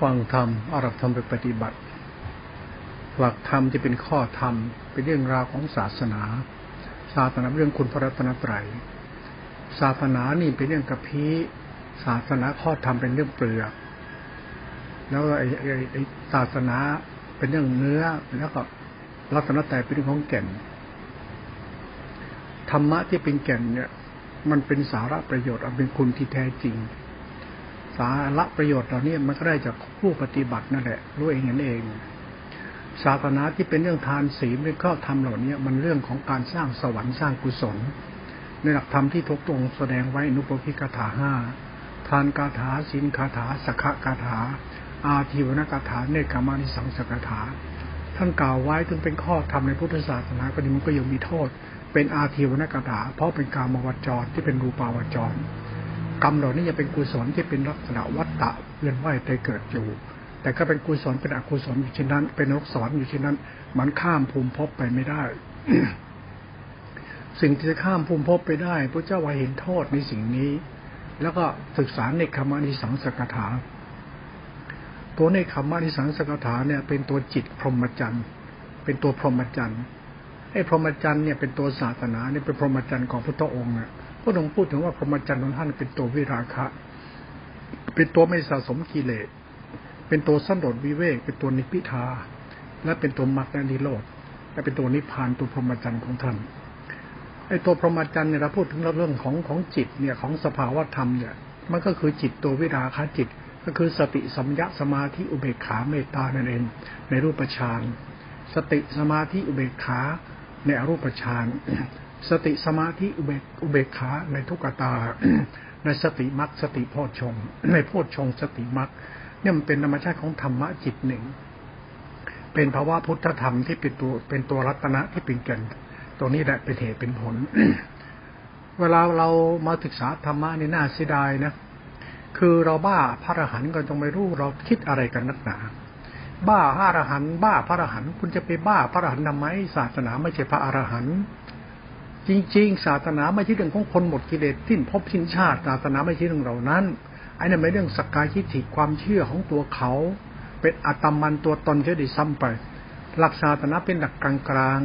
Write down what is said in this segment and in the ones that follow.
ฟังธรรมอารับธรรมไปปฏิบัติ หลักธรรมจะเป็นข้อธรรม เป็นเรื่องราวของศาสนา ศาสนาเรื่องคุณพระรัตนตรัย ศาสนานี่เป็นเรื่องกระพี้ศาสนาข้อธรรมเป็นเรื่องเปลือก แล้วไอ้ไอ้ศาสนาเป็นเรื่องเนื้อแล้วก็รัตนตรัยเป็นเรื่องของแก่น ธรรมะที่เป็นแก่นเนี่ย มันเป็นสาระประโยชน์เป็นคุณที่แท้จริง สาระประโยชน์เหล่านี้มันก็ได้จากผู้ปฏิบัตินั่นแหละรู้เองนั่นเองศาสนาที่เป็นเรื่องทานศีลเรื่องข้อธรรมเหล่านี้มันเรื่องของการสร้างสวรรค์สร้างกุศล ในหลักธรรมที่ทุกตรงแสดงไว้นุปพิกถาห้าทานคาถาศีลคาถาสักขะคาถา อาทิวนคาถาเนกามานิสังสกถา ท่านกล่าวไว้ถึงเป็นข้อธรรมในพุทธศาสนาก็ดีมันก็ยังมีโทษ เป็นอาทิวนคาถา เพราะเป็นการมวจรที่เป็นรูปาวจร กรรมเหล่านี้จะเป็นกุศลที่เป็นลักษณะวัตตะเวียนว่ายใจเกิดอยู่ แต่ก็เป็นกุศลเป็นอกุศลอยู่เช่นนั้น เป็นนกสอนอยู่เช่นนั้น มันข้ามภูมิภพไปไม่ได้ สิ่งที่จะข้ามภูมิภพไปได้พระเจ้าว่าเห็นโทษในสิ่งนี้ แล้วก็ศึกษาในคำานิสังสกถา ตัวในคำานิสังสกถาเนี่ยเป็นตัวจิตพรหมจรรย์เป็นตัวพรหมจรรย์ไอ้พรหมจรรย์เนี่ยเป็นตัวศาสนาเนี่ยเป็นพรหมจรรย์ของพระองค์อะ พระองค์พูดถึงว่าพรหมจรรย์ของท่านเป็นตัววิราคะ เป็นตัวไม่สะสมกิเลส เป็นตัวสันโดษวิเวก เป็นตัวนิพิทา และเป็นตัวมรรคและนิโรธ และเป็นตัวนิพพานตัวพรหมจรรย์ของท่าน ไอ้ตัวพรหมจรรย์เนี่ยเราพูดถึงเรื่องของของจิตเนี่ยของสภาวะธรรมเนี่ย มันก็คือจิตตัววิราคะจิต ก็คือสติสัมยาสมาธิอุเบกขาเมตตานั่นเอง ในรูปฌาน สติสมาธิอุเบกขาในอรูปฌาน สติสมาธิอุเบกอุเบกขาในทุกตา ในสติมัคสติโพชฌงในโพชฌงสติมัคเนี่ยมันเป็นธรรมชาติของธรรมะจิตหนึ่ง เป็นภาวะพุทธธรรมที่เป็นตัวเป็นตัวรัตนะที่เป็นก่นตัวนี้แหละเป็นเหตุเป็นผล เวลาเรามาศึกษาธรรมะนี่น่าเสียดายนะคือเราบ้าพระอรหันต์ก็ต้องไม่รู้เราคิดอะไรกันนักหนาบ้าพระอรหันต์บ้าพระอรหันต์คุณจะไปบ้าพระอรหันต์ทำไมศาสนาไม่ใช่พระอรหันต์ จริง ๆ ศาสนาไม่ใช่เรื่องของคนหมดกิเลสทิ้นพบทิ้นชาติ ศาสนาไม่ใช่เรื่องเหล่านั้นไอ้นั่นเป็นเรื่องสกกายทิฏฐิความเชื่อของตัวเขา เป็นอัตมันตัวตนเฉยๆซ้ำไป หลักศาสนาเป็นหลักกลาง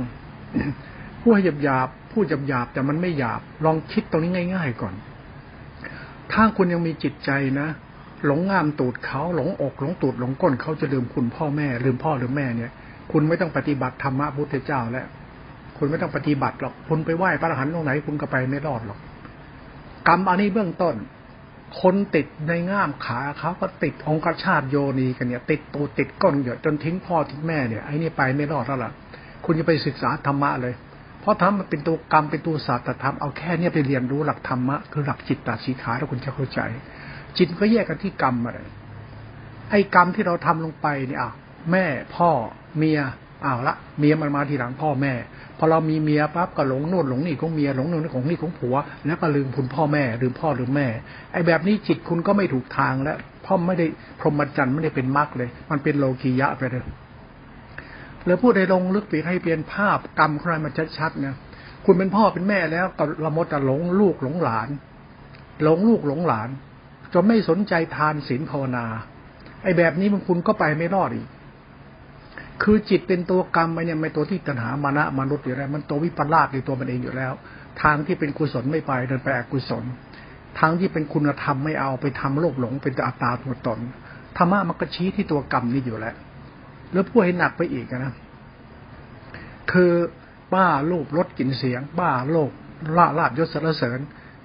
ๆผู้หยาบหยาบผู้หยาบหยาบแต่มันไม่หยาบ ลองคิดตรงนี้ง่าย ๆ ก่อน ถ้าคุณยังมีจิตใจนะหลงงามตูดเขาหลงอกหลงตูดหลงก้นเขาจะลืมคุณพ่อแม่ ลืมพ่อลืมแม่เนี่ย คุณไม่ต้องปฏิบัติธรรมะพุทธเจ้าแล้ว คุณไม่ต้องปฏิบัติหรอกคุณไปไหว้พระอรหันต์ตรงไหน คุณก็ไปไม่รอดหรอก กรรมอันนี้เบื้องต้น คนติดในง่ามขาเขาก็ติดองคชาติโยนีกันเนี่ย ติดตัวติดก้นเยอะจนทิ้งพ่อทิ้งแม่เนี่ยไอ้นี่ไปไม่รอดแล้วล่ะคุณจะไปศึกษาธรรมะเลย เพราะธรรมมันเป็นตัวกรรมเป็นตัวศาสตร์ธรรมเอาแค่เนี้ยไปเรียนรู้หลักธรรมะคือหลักจิตตสีขาแล้วคุณจะเข้าใจ จิตก็แยกกันที่กรรมอะไรไอ้กรรมที่เราทำลงไปเนี่ยอะแม่พ่อเมียอ้าวละ เมียมันมาทีหลังพ่อแม่ อเรามีเมียปั๊บก็หลงโน่นหลงนี่ของเมียหลงโน่นของนี่ของผัว แล้วก็ลืมคุณพ่อแม่ลืมพ่อลืมแม่ ไอ้แบบนี้จิตคุณก็ไม่ถูกทางแล้วพ่อไม่ได้พรหมจรรย์ไม่ได้เป็นมรรคเลย มันเป็นโลกียะไปเลยแล้วพูดในลงลึกไปให้เปลี่ยนภาพกรรมใครมันชัดๆนะคุณเป็นพ่อเป็นแม่แล้วก็ละมดจะหลงลูกหลงหลาน หลงลูกหลงหลานจนไม่สนใจทานศีลภาวนา ไอ้แบบนี้มันคุณก็ไปไม่รอดอีก คือจิตเป็นตัวกรรมไปเนี่ยไม่ตัวที่ตัณหามานะมนุษย์อยู่แล้ว มันตัววิปลาสในตัวมันเองอยู่แล้ว ทางที่เป็นกุศลไม่ไปเดินไปอกุศล ทางที่เป็นคุณธรรมไม่เอาไปทำโลภหลงเป็นอัตตาตัวตนธรรมะมันก็ชี้ที่ตัวกรรมนี่อยู่แล้ว แล้วพูดให้หนักไปอีกนะ คือบ้าลูกรสกลิ่นเสียง บ้าโลกล่าลาบยศสรรเสริญ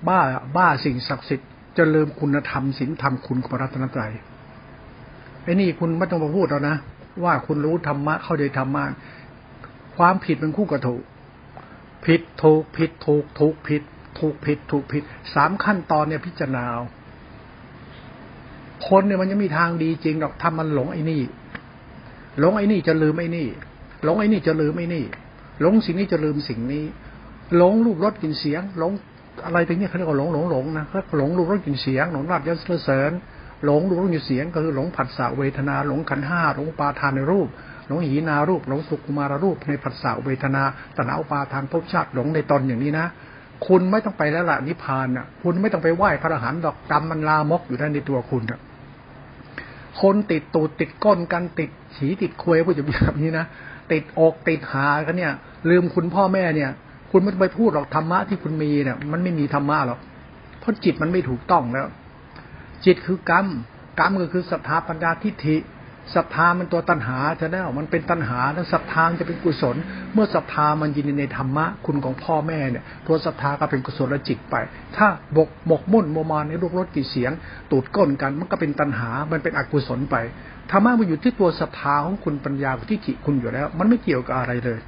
บ้าบ้าสิ่งศักดิ์สิทธิ์จะลืมคุณธรรมศีลธรรมคุณพระรัตนตรัยไอ้นี่คุณไม่ต้องมาพูดแล้วนะ ว่าคุณรู้ธรรมะเข้าใจธรรมะความผิดเป็นคู่กับถูก ผิดถูกผิดถูกถูกผิด ถูกผิด ถูกผิดสามขั้นตอนเนี่ยพิจารณาคนเนี่ยมันยังมีทางดีจริงหรอกทำมันหลงไอ้นี่ หลงไอ้นี่จะลืมไอ้นี่ หลงไอ้นี่จะลืมไอ้นี่ หลงสิ่งนี้จะลืมสิ่งนี้ หลงรูปรสกลิ่นเสียง หลงอะไรตรงนี้เขาเรียกว่าหลงหลงหลงนะเขาหลงรูปรสกลิ่นเสียงหลงราบยศเสริญ หลงรู้อยู่เสียงก็คือหลงผัสสะเวทนา หลงขันห้าหลงปาทานในรูป หลงหีนารูป หลงสุกุมารรูปในผัสสะเวทนาตนาอุปาทานภพชาติหลงในตนอย่างนี้นะ คุณไม่ต้องไปแล้วล่ะนิพพานอะ คุณไม่ต้องไปไหว้พระอรหันต์ดอกกรรมมันลามกอยู่ด้านในตัวคุณอะคนติดตูดติดก้นกันติดฉีติดควยพูดจะแบบนี้นะติดอกติดหากันเนี่ย ลืมคุณพ่อแม่เนี่ย คุณไม่ไปพูดหรอกธรรมะที่คุณมีเนี่ย มันไม่มีธรรมะหรอกเพราะจิตมันไม่ถูกต้องแล้ว จิตคือกรรม กรรมก็คือศรัทธาปัญญาทิฏฐิศรัทธามันตัวตัณหาจะได้มันเป็นตัณหาแล้วศรัทธาจะเป็นกุศล เมื่อศรัทธามันยินในธรรมะคุณของพ่อแม่เนี่ย ตัวศรัทธาก็เป็นกุศลจิตไป ถ้าบกบกมุ่นโมมานในรูปรสกี่เสียง ตูดก้นกันมันก็เป็นตัณหา มันเป็นอกุศลไปธรรมะมันอยู่ที่ตัวศรัทธาของคุณปัญญาทิฏฐิคุณอยู่แล้ว มันไม่เกี่ยวกับอะไรเลย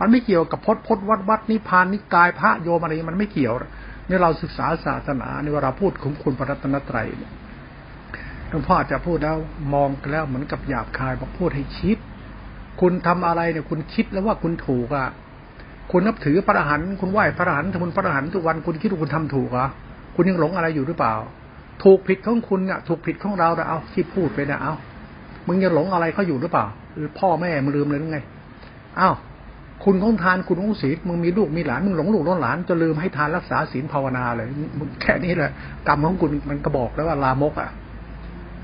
มันไม่เกี่ยวกับพจน์พจน์วัดวัดนิพพานนิกายพระโยมอะไรมันไม่เกี่ยว นี่เราศึกษาศาสนาในเวลาพูดของคุณพระรัตนตรัยเนี่ยหลวงพ่อจะพูดแล้วมองแล้วเหมือนกับหยาบคายบอกพูดให้คิด คุณทำอะไรเนี่ย คุณคิดแล้วว่าคุณถูกอะคุณนับถือพระอรหันต์คุณไหว้พระอรหันต์ทำบุญพระอรหันต์ทุกวันคุณคิดว่าคุณทำถูกอะคุณยังหลงอะไรอยู่หรือเปล่า ถูกผิดของคุณอะถูกผิดของเราแต่เอาที่พูดไปนะเอามึงยังหลงอะไรเขาอยู่หรือเปล่า หรือพ่อแม่มึงลืมเลยหรือไงอ้าว คุณของทานคุณของศีลมึงมีลูกมีหลานมึงหลงลูกหลงหลานจะลืมให้ทานรักษาศีลภาวนาเลยแค่นี้แหละกรรมของคุณมันก็บอกแล้วว่าลามกอะ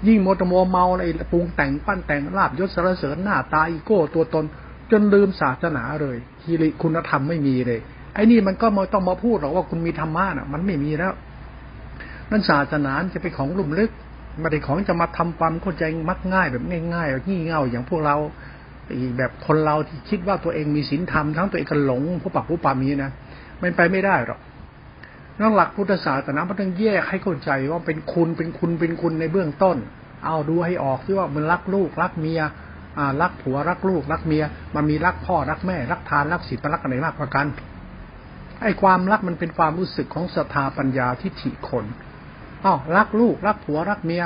ยิ่งโมตโมเมาอะไรปรุงแต่งปั้นแต่งลาบยศสารเสริญหน้าตาอีโก้ตัวตน จนลืมศาสนาเลยทีริคุณธรรมไม่มีเลยไอ้นี่มันก็มาต้องมาพูดหรอกว่าคุณมีธรรมะน่ะ มันไม่มีแล้วนั่นศาสนาจะเป็นของลุ่มลึกไม่ได้ของจะมาทำความเข้าใจมักง่ายแบบง่ายๆแบบงี่เง่าอย่างพวกเรา อีแบบคนเราที่คิดว่าตัวเองมีศีลธรรมทั้งตัวเองก็หลงผู้ปักผู้ปามีนะมันไปไม่ได้หรอกนั่นหลักพุทธศาสนามันต้องแยกให้เข้าใจว่าเป็นคุณเป็นคุณเป็นคุณในเบื้องต้น เอาดูให้ออกที่ว่ามันรักลูกรักเมียอ่ารักผัวรักลูกรักเมีย มันมีรักพ่อรักแม่ รักทานรักศีลรักอะไรมากกว่ากันไอ้ความรักมันเป็นความรู้สึกของศรัทธาปัญญาที่ถิคนอ้าวรักลูกรักผัวรักเมีย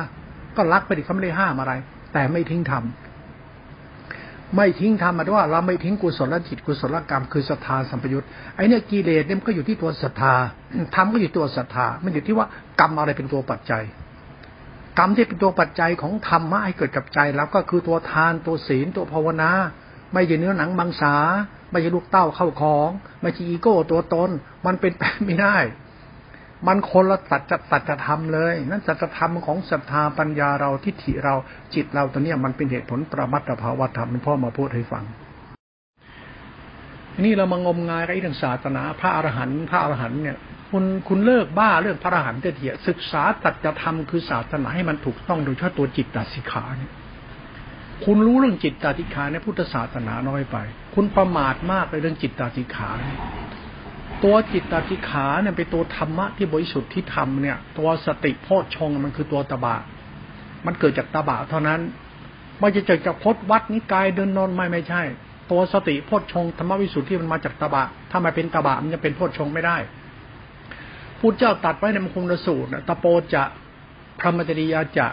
ก็รักไปดิเขาไม่ได้ห้ามอะไร แต่ไม่ทิ้งทำ ไม่ทิ้งธรรมว่าเราไม่ทิ้งกุศลจิตกุศลกรรมคือศรัทธาสัมปยุตไอเนี่ยกิเลสเนี่ยมันก็อยู่ที่ตัวศรัทธาธรรมก็อยู่ตัวศรัทธา มันอยู่ที่ว่ากรรมอะไรเป็นตัวปัจจัย กรรมที่เป็นตัวปัจจัยของธรรมะให้เกิดกับใจแล้วก็คือตัวทานตัวศีลตัวภาวนา ไม่ใช่เนื้อหนังมังสา ไม่ใช่ลูกเต้าเข้าของ ไม่ใช่อีโก้ตัวตน มันเป็นไปไม่ได้ มันคนละตัดจะตัดจะทำเลย นั่นสัจธรรมของศรัทธาปัญญาเราทิฏฐิเราจิตเราตัวเนี้ยมันเป็นเหตุผลประมัตถภาวธรรมเป็นพ่อมาพูดให้ฟังนี่เรามางมงายกับเรื่องศาสนาพระอรหันต์พระอรหันต์เนี่ย คุณคุณเลิกบ้าเรื่องพระอรหันต์เถียศึกษาตัดจะทำคือศาสนาให้มันถูกต้องโดยเฉพาะตัวจิตตสิขาเนี่ยคุณรู้เรื่องจิตตติขาในพุทธศาสนาน้อยไป คุณประมาทมากในเรื่องจิตตติขา ตัวจิตตติขาเนี่ยเป็นตัวธรรมะที่บริสุทธิ์ที่ทำเนี่ย ตัวสติโพชฌงมันคือตัวตบะ มันเกิดจากตบะเท่านั้นไม่จะเกิดจากพจวัดนิกายเดินนอนไม่ไม่ใช่ ตัวสติโพชฌงธรรมวิสุทธิ์ที่มันมาจากตบะ ถ้ามาเป็นตบะมันจะเป็นโพชฌงไม่ได้พุทธเจ้าตัดไว้ในมงคลสูตรตะโปจะพระมจริยาจะ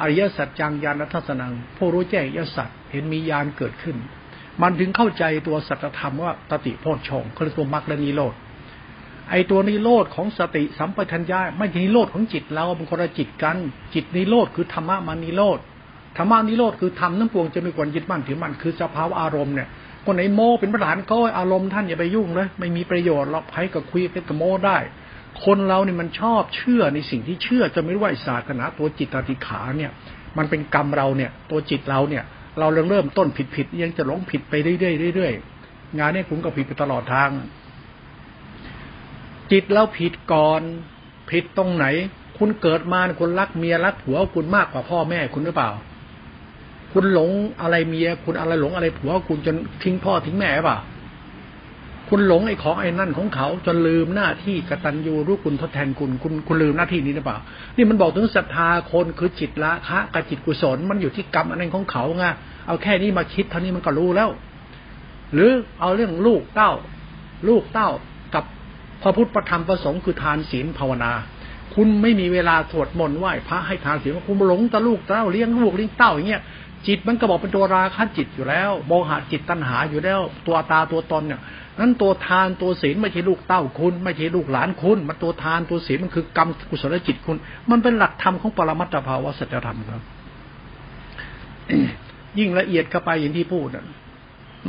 อริยสัจจังยานทัศนังผู้รู้แจ้งยสัจเห็นมียานเกิดขึ้น มันถึงเข้าใจตัวสัจธรรมว่าตติโพชฌงคือตัวมรรคและนิโรธไอตัวนิโรธของสติสัมปชัญญะไม่ใช่นิโรธของจิตเราเป็นคนละจิตกัน จิตนิโรธคือธรรมะมานิโรธธรรมะนิโรธคือธรรมนั้งปวงจะมีควรยึดมั่นถือมั่นคือสภาวะอารมณ์เนี่ยคนไหนโมเป็นประธานก็อารมณ์ท่านอย่าไปยุ่งเลยไม่มีประโยชน์หรอกใครก็คุยกับโมได้ คนเราเนี่ยมันชอบเชื่อในสิ่งที่เชื่อจะไม่ว่าศาสนาตัวจิตตติขาเนี่ย มันเป็นกรรมเราเนี่ย ตัวจิตเราเนี่ย เราเริ่มเริ่มต้นผิดผิดยังจะหลงผิดไปเรื่อยๆเรื่อยๆงานนี้คุณก็ผิดไปตลอดทาง จิตเราผิดก่อนผิดตรงไหน คุณเกิดมาคุณรักเมียรักผัวคุณมากกว่าพ่อแม่คุณหรือเปล่า คุณหลงอะไรเมีย คุณอะไรหลงอะไรผัวคุณจนทิ้งพ่อทิ้งแม่หรือเปล่า คุณหลงไอ้ของไอ้นั่นของเขาจนลืมหน้าที่กตัญญูรู้คุณทดแทนคุณคุณคุณลืมหน้าที่นี้หรือเปล่า นี่มันบอกถึงศรัทธาคนคือจิตละคะกับจิตกุศลมันอยู่ที่กรรมอันนั้นของเขาไงเอาแค่นี้มาคิดเท่านี้มันก็รู้แล้ว หรือเอาเรื่องลูกเต้า ลูกเต้ากับพระพุทธประธรรมประสงค์คือทานศีลภาวนา คุณไม่มีเวลาสวดมนต์ไหว้พระให้ทานศีลคุณหลงตะลูกเต้าเลี้ยงลูกเลี้ยงเต้าอย่างเงี้ยจิตมันก็บอกเป็นตัวราคะจิตอยู่แล้วโมหะจิตตัณหาอยู่แล้ว ตัวตาตัวตนเนี่ย นั้นตัวทานตัวศีลไม่ใช่ลูกเต้าคุณ ไม่ใช่ลูกหลานคุณ มันตัวทานตัวศีลมันคือกรรมกุศลจิตคุณ มันเป็นหลักธรรมของปรมัตถภาวะสัจธรรมครับ ยิ่งละเอียดเข้าไปอย่างที่พูด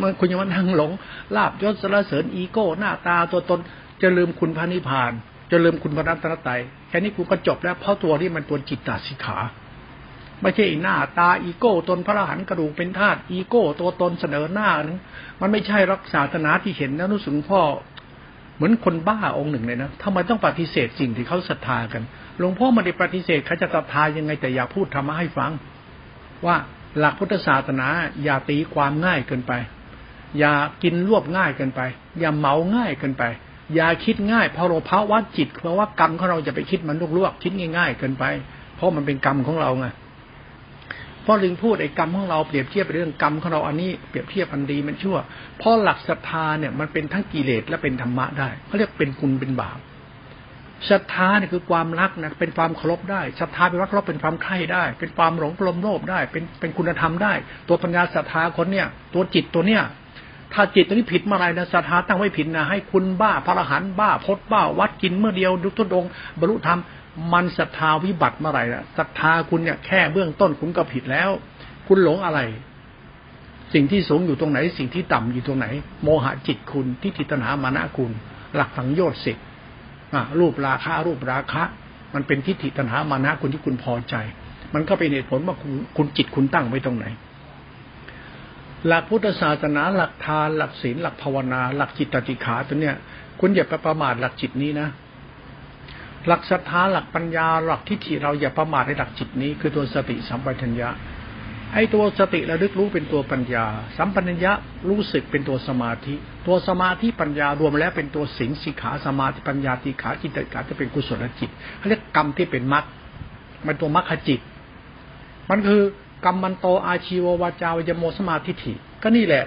มันคุณยังมานั่งหลงลาบยศสารเสริญอีโก้หน้าตาตัวตนจะลืมคุณพระนิพพาน จะลืมคุณพระนัตตรัตไตแค่นี้คุณก็จบแล้วเพราะตัวนี้มันตัวจิตตาสิขา ไม่ใช่หน้าตาอีโก้ตนพระรหันกระดูกเป็นธาตุอีโก้ตัวตนเสนอหน้านึงมันไม่ใช่รักศาสนาที่เห็นนะรู้สึกพ่อ เหมือนคนบ้าองค์หนึ่งเลยนะทำไมต้องปฏิเสธสิ่งที่เขาศรัทธากันหลวงพ่อไม่ได้ปฏิเสธเขาจะศรัทธายังไงแต่อยากพูดธรรมะให้ฟัง ว่าหลักพุทธศาสนา อย่าตีความง่ายเกินไป อย่ากินรวบง่ายเกินไป อย่าเมาง่ายเกินไป อย่าคิดง่ายเพราะเราภาวะจิตเพราะว่ากรรมของเราจะไปคิดมันลวกๆคิดง่ายๆเกินไป เพราะมันเป็นกรรมของเราไง พราะลึงพูดไอ้กรรมของเราเปรียบเทียบเรื่องกรรมของเราอันนี้เปรียบเทียบอันดีมันชั่ว เพราะหลักศรัทธาเนี่ยมันเป็นทั้งกิเลสและเป็นธรรมะได้เขาเรียกเป็นคุณเป็นบาปศรัทธาเนี่ยคือความรักนะเป็นความเคารพได้ศรัทธาเป็นรักเคารพเป็นความใคร่ได้ เป็นความหลงกลมโลภได้ เป็นเป็นคุณธรรมได้ ตัวปัญญาศรัทธาคนเนี่ย ตัวจิตตัวเนี้ยถ้าจิตตัวนี้ผิดเมื่อไรนะศรัทธาตั้งไว้ผิดนะให้คุณบ้าพระอรหันต์บ้าพดบ้าวัดกินเมื่อเดียวดุจดงบรรลุธรรม มันศรัทธาวิบัติเมื่อไรนะศรัทธาคุณเนี่ยแค่เบื้องต้นคุณก็ผิดแล้ว คุณหลงอะไร สิ่งที่สูงอยู่ตรงไหน สิ่งที่ต่ำอยู่ตรงไหน โมหะจิตคุณที่ติตนามานะคุณ หลักสังโยชน์สิรูปราคะรูปราคะ มันเป็นทิฏฐิตัณหามานะคุณที่คุณพอใจ มันก็เป็นเหตุผลว่าคุณคุณจิตคุณตั้งไว้ตรงไหน หลักพุทธศาสนา หลักทานหลักศีลหลักภาวนา หลักจิตติขาตัวเนี้ยคุณอย่าไปประมาทหลักจิตนี้นะ หลักศรัทธาหลักปัญญาหลักทิฏฐิเราอย่าประมาทในหลักจิตนี้ คือตัวสติสัมปชัญญะไอ้ตัวสติระลึกรู้เป็นตัวปัญญา สัมปัญญะรู้สึกเป็นตัวสมาธิ ตัวสมาธิปัญญารวมแล้วเป็นตัวสิงสิขาสมาธิปัญญาติขาจิตติขาจะเป็นกุศลจิตเขาเรียกกรรมที่เป็นมรรคมันตัวมรรคจิต มันคือกรรมมันโตอาชีววาจาวยโมสมาธิฐิก็นี่แหละ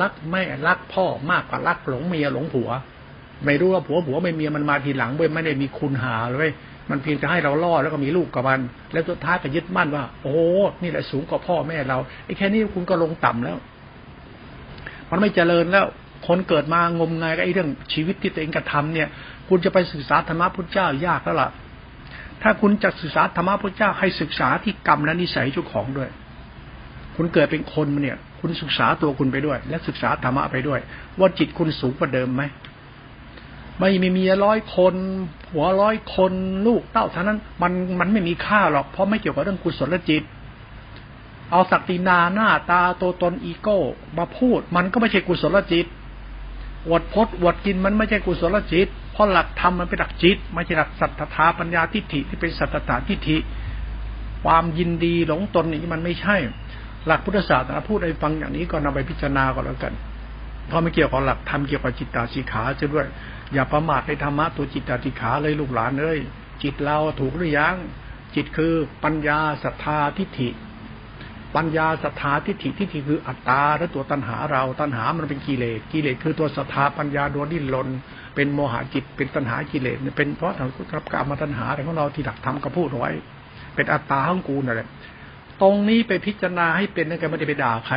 รักแม่รักพ่อมากกว่ารักหลงเมียหลงผัว ไม่รู้ว่าผัวผัวไม่เมียมันมาทีหลังเว้ยไม่ได้มีคุณหาเลยมันเพียงจะให้เราล่อแล้วก็มีลูกกับมัน แล้วสุดท้ายก็ยึดมั่นว่า โอ้นี่แหละสูงกว่าพ่อแม่เราไอ้แค่นี้คุณก็ลงต่ำแล้ว มันไม่เจริญแล้ว คนเกิดมางมงายกับไอ้เรื่องชีวิตที่ตัวเองกระทำเนี่ย คุณจะไปศึกษาธรรมะพุทธเจ้ายากแล้วล่ะถ้าคุณจะศึกษาธรรมะพุทธเจ้าให้ศึกษาที่กรรมและนิสัยเจ้าของด้วย คุณเกิดเป็นคนเนี่ย คุณศึกษาตัวคุณไปด้วย และศึกษาธรรมะไปด้วย ว่าจิตคุณสูงกว่าเดิมไหม ไม่มีเมียร้อยคน หัวร้อยคนลูกเต้าท่านั้น มันมันไม่มีค่าหรอก เพราะไม่เกี่ยวกับเรื่องกุศลจิต เอาศักดินาหน้าตาตัวตนอีโก้ มาพูด มันก็ไม่ใช่กุศลจิตวดพดวดกินมันไม่ใช่กุศลจิต เพราะหลักธรรมมันเป็นหลักจิต ไม่ใช่หลักสัตถาปัญญาทิฏฐิที่เป็นสัตถาทิฏฐิ ความยินดีหลงตนนี่มันไม่ใช่ หลักพุทธศาสนาพูดให้ฟังอย่างนี้ก็นำไปพิจารณาก็แล้วกัน เพราะไม่เกี่ยวกับหลักธรรมเกี่ยวกับจิตตาสีขาจะด้วย อย่าประมาทในธรรมะตัวจิตติขาเลยลูกหลานเลยจิตเราถูกหรือยังจิตคือปัญญาศรัทธาทิฏฐิ ปัญญาศรัทธาทิฏฐิทิฏฐิคืออัตตาและตัวตัณหาเราตัณหามันเป็นกิเลสกิเลสคือตัวศรัทธาปัญญาดวงดิ้นรนเป็นโมหะจิตเป็นตัณหากิเลสเป็นเพราะทางกับกรรมตัณหาของเราที่หลักธรรมก็พูดไว้ เป็นอัตตาของกูนั่นแหละตรงนี้ไปพิจารณาให้เป็นนะแกไม่ได้ไปด่าใคร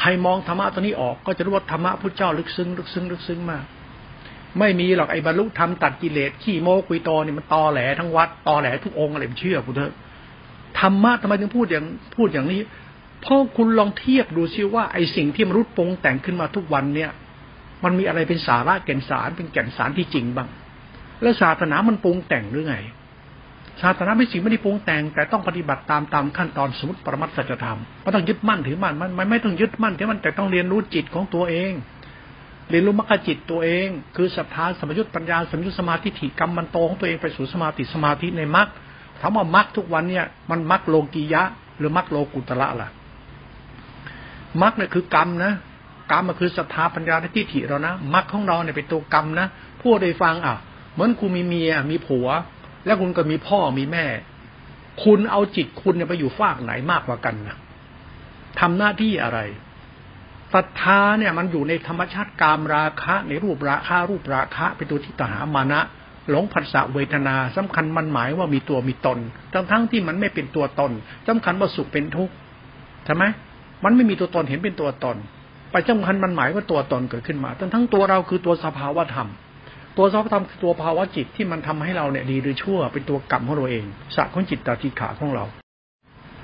ใครมองธรรมะตัวนี้ออกก็จะรู้ว่าธรรมะพุทธเจ้าลึกซึ้งลึกซึ้งลึกซึ้งมาก ไม่มีหรอกไอ้บรรลุธรรมตัดกิเลสขี้โมกุยโตนี่ยมันตอแหลทั้งวัดตอแหลทุกองค์อะไรเชื่อกูเถอะธรรมะทำไมถึงพูดอย่างพูดอย่างนี้เพราะคุณลองเทียบดูซิว่าไอ้สิ่งที่มนุษย์ปรุงแต่งขึ้นมาทุกวันเนี่ย มันมีอะไรเป็นสาระแก่นสารเป็นแก่นสารที่จริงบ้าง แล้วศาสนามันปรุงแต่งหรือไงศาสนาไม่สิ่งไม่ได้ปรุงแต่ง แต่ต้องปฏิบัติตามตามขั้นตอนสมมติปรมัตสัจธรรมมันต้องยึดมั่นถือมั่นมันไม่ต้องยึดมั่นแต่มันแต่ต้องเรียนรู้จิตของตัวเอง เรียนรู้มรรคจิตตัวเอง คือศรัทธาสมยุทธปัญญาสมยุทธสมาธิถิกรรมมันโตของตัวเองไปสู่สมาธิสมาธิในมรรคถามว่ามรรคทุกวันเนี่ยมันมรรคโลกียะ หรือมรรคโลกุตระล่ะมรรคเนี่ยคือกรรมนะกรรมมันคือศรัทธาปัญญาและทิฏฐิเรานะมรรคของเราเนี่ยเป็นตัวกรรมนะพูดได้ฟังอะ เหมือนคุณมีเมียมีผัว แล้วคุณก็มีพ่อมีแม่ คุณเอาจิตคุณเนี่ยไปอยู่ฝากไหนมากกว่ากันนะทำหน้าที่อะไร ศรัทธาเนี่ยมันอยู่ในธรรมชาติกามราคะ ในรูปราคะรูปราคะเป็นตัวที่ตหามานะหลงผัสสะเวทนาสำคัญมันหมายว่ามีตัวมีตน ทั้งทั้งที่มันไม่เป็นตัวตนสำคัญว่าสุขเป็นทุกข์ใช่ไหมมันไม่มีตัวตนเห็นเป็นตัวตน ไปสำคัญมันหมายว่าตัวตนเกิดขึ้นมา ทั้งทั้งตัวเราคือตัวสภาวธรรม ตัวสภาวธรรมคือตัวภาวะจิตที่มันทำให้เราเนี่ยดีหรือชั่วเป็นตัวกรรมของเราเองสักของจิตตาทิขาของเรา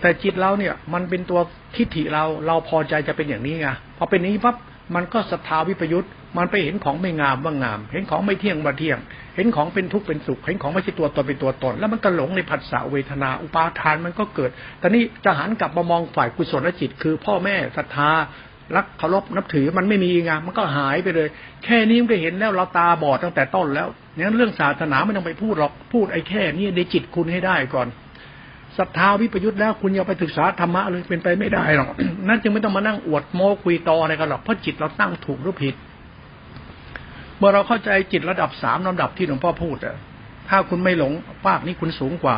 แต่จิตเราเนี่ย มันเป็นตัวทิฏฐิเราเราพอใจจะเป็นอย่างนี้ไงพอเป็นนี้ปั๊บมันก็ศรัทธาวิปยุทธ์มันไปเห็นของไม่งามว่างาม เห็นของไม่เที่ยงว่าเที่ยง เห็นของเป็นทุกข์เป็นสุข เห็นของไม่ใช่ตัวตนเป็นตัวตน แล้วมันก็หลงในผัสสะเวทนา อุปาทานมันก็เกิด แต่นี่จะหันกลับมามองฝ่ายกุศลจิต คือพ่อแม่ศรัทธารักเคารพนับถือมันไม่มีไงมันก็หายไปเลย แค่นี้มันก็เห็นแล้วเราตาบอดตั้งแต่ต้นแล้วงั้นเรื่องศาสนาไม่ต้องไปพูดหรอกพูดไอ้แค่นี้ในจิตคุณให้ได้ก่อน ศรัทธาวิปยุทธ์แล้วคุณอย่าไปศึกษาธรรมะเลยเป็นไปไม่ได้หรอกนั่นจึงไม่ต้องมานั่งอวดโม้คุยตออะไรกันหรอกเพราะจิตเราตั้งถูกหรือผิด เมื่อเราเข้าใจจิตระดับสามลำดับที่หลวงพ่อพูดอะถ้าคุณไม่หลงปากนี้คุณสูงกว่า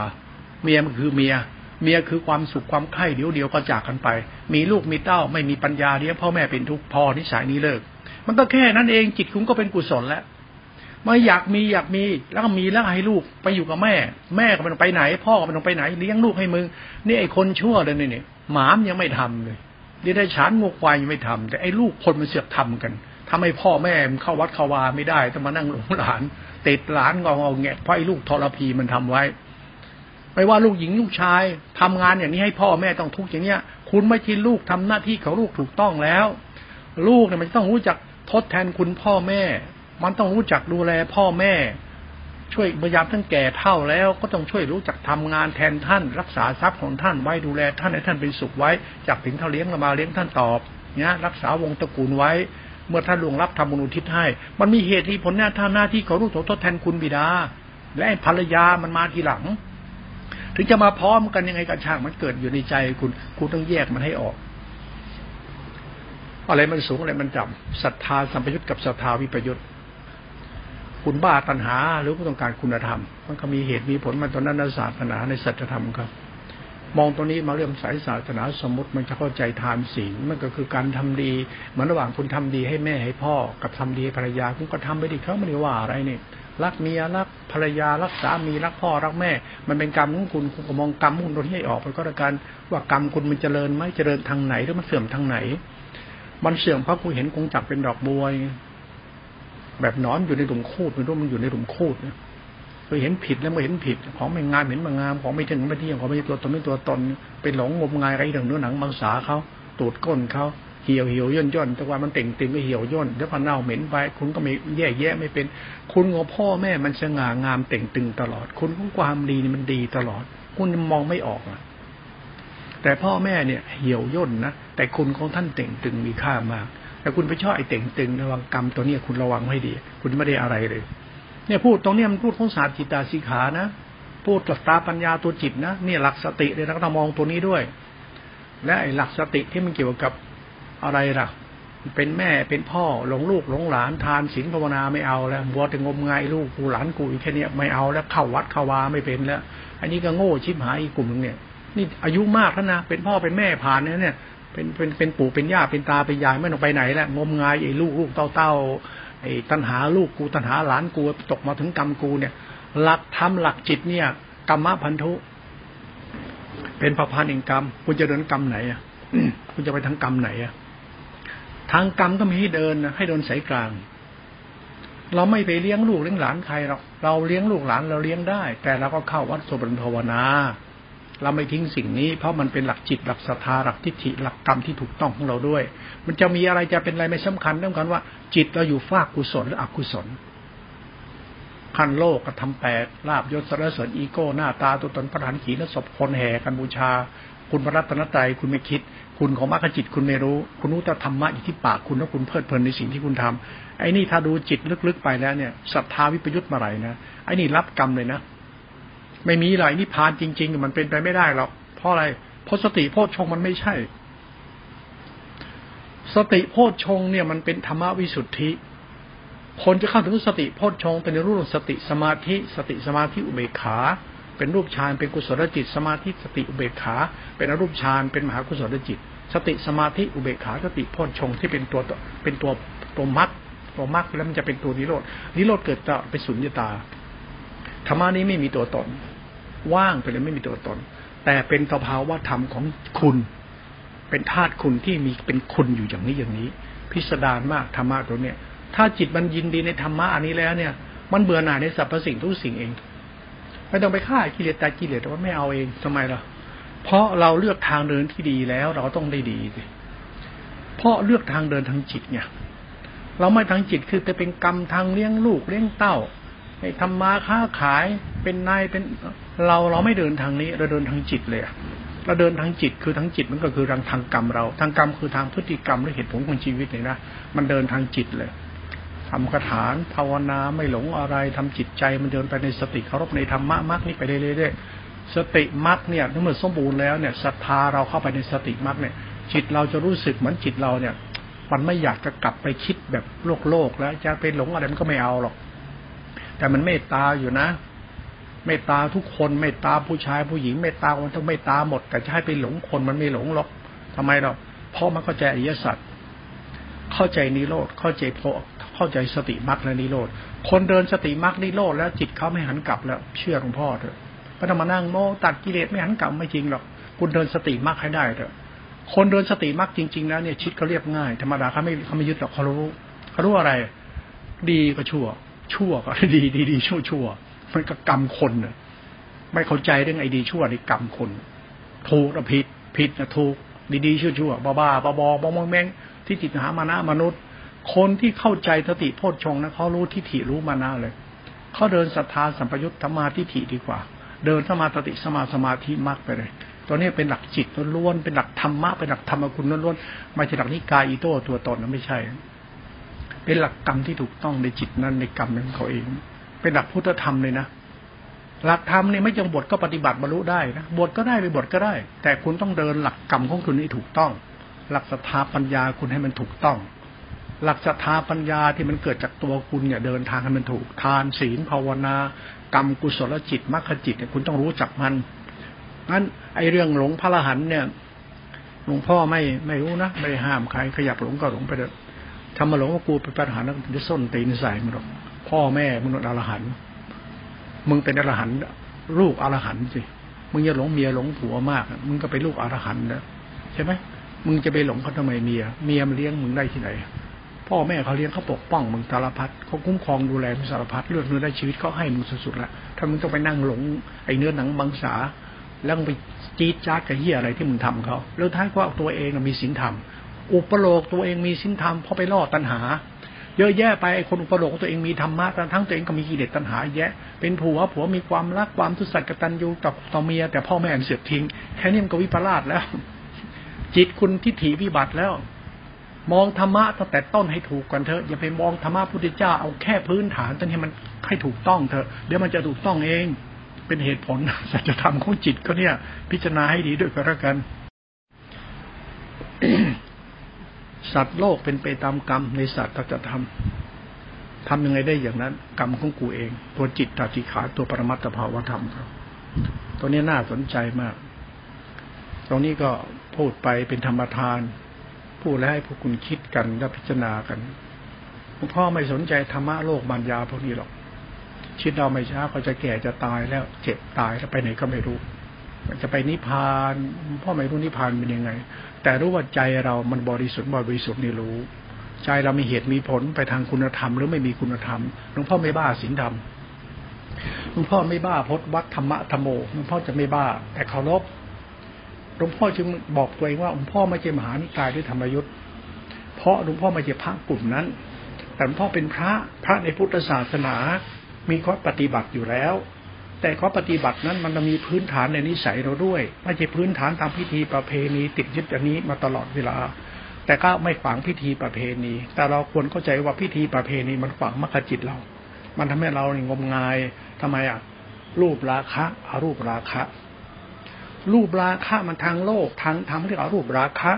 เมียมันคือเมีย เมียคือความสุขความไข่เดี๋ยวเดียวก็จากกันไป มีลูกมีเต้าไม่มีปัญญาเลี้ยงพ่อแม่เป็นทุกข์พอนิสัยนี้เลิก มันก็แค่นั้นเองจิตคุณก็เป็นกุศลแล้ว ไม่อยากมีอยากมีแล้วก็มีแล้วให้ลูกไปอยู่กับแม่ แม่ก็ไม่ต้องไปไหน พ่อก็ไม่ต้องไปไหนเลี้ยงลูกให้มึงนี่ไอ้คนชั่วเลยนี่หมามยังไม่ทำเลยนี่ได้ฉานงูควายยังไม่ทำแต่ไอ้ลูกคนมันเสือกทำกันทำให้พ่อแม่มันเข้าวัดเข้าวาไม่ได้ต้องมานั่งหลงหลานติดหลานงองแงะเพราะไอ้ลูกทรพีมันทำไว้ไม่ว่าลูกหญิงลูกชายทำงานอย่างนี้ให้พ่อแม่ต้องทุกข์อย่างเนี้ย คุณไม่ทินลูกทำหน้าที่ของลูกถูกต้องแล้ว ลูกเนี่ยมันต้องรู้จักทดแทนคุณพ่อแม่ มันต้องรู้จักดูแลพ่อแม่ ช่วยพยายามท่านแก่เท่าแล้วก็ต้องช่วยรู้จักทำงานแทนท่าน รักษาทรัพย์ของท่านไว้ดูแลท่านให้ท่านเป็นสุขไว้ จากถึงเท่าเลี้ยงมาเลี้ยงท่านตอบเนี่ยรักษาวงตระกูลไว้ เมื่อท่านลวงรับทำบุญอุทิศให้ มันมีเหตุที่ผลหน้าท่านหน้าที่เขารู้ทดแทนคุณบิดา และภรรยามันมาทีหลัง ถึงจะมาพร้อมกันยังไงกันช่างมันเกิดอยู่ในใจคุณคุณต้องแยกมันให้ออกอะไรมันสูงอะไรมันจำศรัทธาสัมปยุตกับศรัทธาวิปยุต คุณบ้าตัณหา หรือผู้ต้องการคุณธรรม มันก็มีเหตุมีผลมาตอนนั้นศาสนาในสัจธรรมครับ มองตรงนี้มาเรื่องสายศาสนาสมมติมันจะเข้าใจทานศีลมันก็คือการทำดีเหมือนระหว่างคุณทำดีให้แม่ให้พ่อ กับทำดีให้ภรรยาคุณก็ทำไปดิเขาไม่ได้ว่าอะไรนี่รักเมียรักภรรยารักสามีรักพ่อรักแม่ มันเป็นกรรมของคุณคุณก็มองกรรมคุณตรงนี้ให้ออกไปก็แล้วกันว่ากรรมคุณมันเจริญไหมเจริญทางไหนหรือมันเสื่อมทางไหน มันเสื่อมเพราะคุณเห็นคงจับเป็นดอกบัว แบบนอนอยู่ในหลุมคูดไม่รู้มันอยู่ในหลุมคูดเนี่ยเคยเห็นผิดแล้วไม่เห็นผิด ของไม่งามเห็นมางามของไม่ถึงไม่เที่ยงของไม่ตัวตนไม่ตัวตนไปหลงงมงายอะไรเรื่องเนื้อหนังบางสาเขาตูดก้นเขาเหี่ยวเหี่ยวย่นย่นแต่ว่ามันเต่งตึงก็เหี่ยวย่นแล้วก็เน่าเหม็นไปคุณก็ไม่แย่แย่ไม่เป็น คุณของพ่อแม่มันสง่างามเต่งตึงตลอด คุณของความดีนี่มันดีตลอด คุณมองไม่ออกอะแต่พ่อแม่เนี่ยเหี่ยวย่นนะแต่คุณของท่านเต่งตึงมีค่ามาก แต่คุณไปชอบไอ้เต่งตึงระวังกรรมตัวเนี้ยคุณระวังให้ดี คุณไม่ได้อะไรเลย เนี่ยพูดตรงเนี้ยมันพูดของศาสตร์จิตตาสีขานะพูดกับตาปัญญาตัวจิตนะเนี่ยหลักสติเลยนะต้องมองตัวนี้ด้วย และไอ้หลักสติที่มันเกี่ยวกับอะไรล่ะ เป็นแม่เป็นพ่อหลงลูกหลงหลานทานศีลภาวนาไม่เอาแล้วบัวแต่งมงายลูกกูหลานกูแค่นี้ไม่เอาแล้วเข้าวัดเข้าวาไม่เป็นแล้ว อันนี้ก็โง่ชิบหายอีกกลุ่มนึงเนี่ยนี่อายุมากแล้วนะเป็นพ่อเป็นแม่ผ่านเนี่ย เป็นเป็นเป็นปู่เป็นย่าเป็นตาเป็นยายไม่ต้องไปไหนแล้วงมงายไอ้ลูกลูกเต้าเต้าไอ้ตัณหาลูกกูตัณหาหลานกูตกมาถึงกรรมกูเนี่ย หลักธรรมหลักจิตเนี่ยกรรมพันธุ เป็นประพันธ์แห่งกรรม คุณจะเดินกรรมไหนอะคุณจะไปทางกรรมไหนอะทางกรรมก็มีให้เดินนะให้เดินสายกลาง เราไม่ไปเลี้ยงลูกเลี้ยงหลานใครหรอกเราเลี้ยงลูกหลานเราเลี้ยงได้ แต่เราก็เข้าวัดสวดภาวนา เราไม่ทิ้งสิ่งนี้ เพราะมันเป็นหลักจิตหลักศรัทธาหลักทิฏฐิหลักกรรมที่ถูกต้องของเราด้วย มันจะมีอะไรจะเป็นอะไรไม่สำคัญต้องการว่า จิตเราอยู่ฝากกุศลหรืออกุศลขั้นโลกกระทำแปดลาบยศสรเสริญอีโก้หน้าตาตัวตนประธานขีนศพคนแห่กันบูชา คุณพระรัตนตรัยคุณไม่คิด คุณของมรรคจิตคุณไม่รู้ คุณรู้แต่ธรรมะอยู่ที่ปากคุณแล้วคุณเพลิดเพลินในสิ่งที่คุณทำไอ้นี่ถ้าดูจิตลึกๆไปแล้วเนี่ยศรัทธาวิปยุทธ์มาไรนะไอ้นี่รับกรรมเลยนะ ไม่มีอะไรนิพพานจริง ๆ มันเป็นไปไม่ได้หรอกเพราะอะไรเพราะสติโพชฌงมันไม่ใช่ สติโพชฌงเนี่ยมันเป็นธรรมวิสุทธิ คนจะเข้าถึงสติโพชฌงเป็นรูปสติสมาธิ สติสมาธิอุเบกขา เป็นรูปฌานเป็นกุศลจิต สมาธิสติอุเบกขา เป็นอรูปฌานเป็นมหากุศลจิต สติสมาธิอุเบกขาสติโพชฌงที่เป็นตัวเป็นตัวตัวมัดตัวมัดแล้วมันจะเป็นตัวนิโรธนิโรธเกิดจะเป็นสุญญตาธรรมะนี้ไม่มีตัวตน ว่างไปเลยไม่มีตัวตน แต่เป็นสภาวะธรรมของคุณ เป็นธาตุคุณที่มีเป็นคุณอยู่อย่างนี้อย่างนี้ พิสดารมากธรรมะตัวเนี้ยถ้าจิตมันยินดีในธรรมะอันนี้แล้วเนี่ย มันเบื่อหน่ายในสรรพสิ่งทุกสิ่งเองไม่ต้องไปฆ่ากิเลสแต่กิเลสแต่ว่าไม่เอาเองทำไมล่ะเพราะเราเลือกทางเดินที่ดีแล้วเราต้องได้ดีสิเพราะเลือกทางเดินทางจิตเนี่ย เราไม่ทางจิตคือจะเป็นกรรมทางเลี้ยงลูกเลี้ยงเต้า ทำมาค้าขายเป็นนายเป็นเราเราไม่เดินทางนี้ เราเดินทางจิตเลยเราเดินทางจิตคือทางจิตมันก็คือทางทางกรรมเรา ทางกรรมคือทางพฤติกรรมหรือเหตุผลของชีวิตเลยนะมันเดินทางจิตเลยทำคาถาภาวนาไม่หลงอะไรทำจิตใจมันเดินไปในสติเคารพในธรรมะมรรคนี่ไปเรื่อยๆสติมรรคเนี่ยถ้ามื่อสมบูรณ์แล้วเนี่ยศรัทธาเราเข้าไปในสติมรรคเนี่ย จิตเราจะรู้สึกเหมือนจิตเราเนี่ย มันไม่อยากจะกลับไปคิดแบบโลกโลกแล้วจะไปหลงอะไรมันก็ไม่เอาหรอก แต่มันเมตตาอยู่นะ เมตตาทุกคนเมตตาผู้ชายผู้หญิงเมตตามันต้องเมตตาหมด แต่จะให้ไปหลงคนมันไม่หลงหรอกทำไมเราเพราะมันเข้าใจอริยสัจเข้าใจนิโรธเข้าใจโพเข้าใจสติมรรคและนิโรธคนเดินสติมรรคนิโรธแล้วจิตเขาไม่หันกลับแล้ว เชื่อหลวงพ่อเถอะพระธรรมนั่งโมตัดกิเลสไม่หันกลับไม่จริงหรอกคุณเดินสติมรรคให้ได้เถอะคนเดินสติมรรคจริงๆแล้วเนี่ยชิดเขาเรียบง่ายธรรมดาเขาไม่เขาไม่ยึดหรอกเขารู้เขารู้อะไร ดีก็ชั่ว ชั่วก็ดีดีดีชั่วชั่วมันก็กรรมคนเน่ยไม่เข้าใจเรื่องไอ้ดีชั่วในกรรมคนถูกนะผิดผิดนะถูกดีดีชั่วชั่วบ้าบ้าบ้าบอบอมองแมงที่จิตหามานะมนุษย์ คนที่เข้าใจสติโพชฌงนะเขารู้ทิฏฐิรู้มานะเลยเขาเดินศรัทธาสัมปยุตธรรมาทิฏฐิดีกว่า เดินสมาติสมาสมาธิมากไปเลยตัวนี้เป็นหลักจิตล้วนเป็นหลักธรรมะเป็นหลักธรรมคุณล้วนไม่ใช่หลักนิกายอีโต้ตัวตนนะไม่ใช่ เป็นหลักกรรมที่ถูกต้องในจิตนั้นในกรรมนั้นเขาเอง เป็นหลักพุทธธรรมเลยนะหลักธรรมนี่ไม่จงบทก็ปฏิบัติบรรลุได้นะบทก็ได้ไปบทก็ได้ แต่คุณต้องเดินหลักกรรมของคุณให้ถูกต้อง หลักศรัทธาปัญญาคุณให้มันถูกต้อง หลักศรัทธาปัญญาที่มันเกิดจากตัวคุณเนี่ยเดินทางให้มันถูก ทานศีลภาวนากรรมกุศลจิตมรรคจิตเนี่ยคุณต้องรู้จักมันงั้นไอเรื่องหลงพระรหันเนี่ยหลวงพ่อไม่ไม่รู้นะไม่ห้ามใครขยับหลงก็หลงไปเถอะ ทำมาหลงว่ากูเป็นพระรหันต์จะส้นตีนใส่มันหรอกพ่อแม่มึงเป็นอรหันต์มึงเป็นอรหันต์ลูกอรหันต์สิมึงจะหลงเมียหลงผัวมาก มึงก็เป็นลูกอรหันต์แล้วใช่ไหมมึงจะไปหลงเขาทำไมเมีย เมียมันเลี้ยงมึงได้ที่ไหน พ่อแม่เขาเลี้ยงเขาปกป้องมึงสารพัดเขาคุ้มครองดูแลมึงสารพัดเลือดเนื้อได้ชีวิตเขาให้มึงสุดๆละถ้ามึงต้องไปนั่งหลงไอ้เนื้อหนังบังสาแล้วไปจี๊ดจ้าดกับเหี้ยอะไรที่มึงทำเขาแล้วท้ายก็เอาตัวเองมีสินธรรม อุปโลกตัวเองมีสินธรรมเพราะไปล่อตัณหา เยอะแยะไปไอ้คนอุปโลกตัวเองมีธรรมะทั้งตัวเองก็มีกิเลสตัณหาแยะ เป็นผัวผัวมีความรักความทุสัตย์กตัญญูกับต่อเมีย แต่พ่อแม่เสียบทิ้งแค่นี้มันก็วิปลาสแล้ว จิตคุณทิฏฐิวิบัติแล้ว มองธรรมะตั้งแต่ต้นให้ถูกก่อนเถอะอย่าไปมองธรรมะพุทธเจ้าเอาแค่พื้นฐานจนให้มันให้ถูกต้องเถอะเดี๋ยวมันจะถูกต้องเองเป็นเหตุผลสัจธรรมของจิตก็เนี่ย พิจารณาให้ดีด้วยก็แล้วกัน สัตว์โลกเป็นไปตามกรรมในสัตว์จะทำทำยังไงได้อย่างนั้น กรรมของกูเอง ตัวจิตตาจิขาตัวปรมัตถภาวธรรมครับตัวนี้น่าสนใจมาก ตรงนี้ก็พูดไปเป็นธรรมทาน พูดแล้วให้พวกคุณคิดกันและพิจารณากันหลวงพ่อไม่สนใจธรรมะโลกบัญญาพวกนี้หรอกชิดเราไม่ช้าเขาจะแก่จะตายแล้วเจ็บตายแล้วไปไหนก็ไม่รู้ จะไปนิพพานพ่อไม่รู้นิพพานเป็นยังไง แต่รู้ว่าใจเรามันบริสุทธิ์บริสุทธิ์นี่รู้ ใจเรามีเหตุมีผลไปทางคุณธรรมหรือไม่มีคุณธรรมหลวงพ่อไม่บ้าศีลธรรมหลวงพ่อไม่บ้าพจนวัดธรรมะธรรมโมหลวงพ่อจะไม่บ้า แต่เคารพหลวงพ่อจึงบอกตัวเองว่าหลวงพ่อไม่ใช่มหานิกายด้วยธรรมยุทธ์เพราะหลวงพ่อไม่ใช่พระกลุ่มนั้น แต่หลวงพ่อเป็นพระพระในพุทธศาสนา มีข้อปฏิบัติอยู่แล้ว แต่ข้อปฏิบัตินั้นมันมีพื้นฐานในนิสัยเราด้วย ไม่ใช่พื้นฐานตามพิธีประเพณีติดยึดอันนี้มาตลอดเวลา แต่ก็ไม่ฝังพิธีประเพณี แต่เราควรเข้าใจว่าพิธีประเพณีมันฝังมรรคจิตเรา มันทำให้เรางมงายทำไมอะรูปราคะอารูปราคะ รูปราคะมันทางโลกทางทำเรียกอารูปราคะ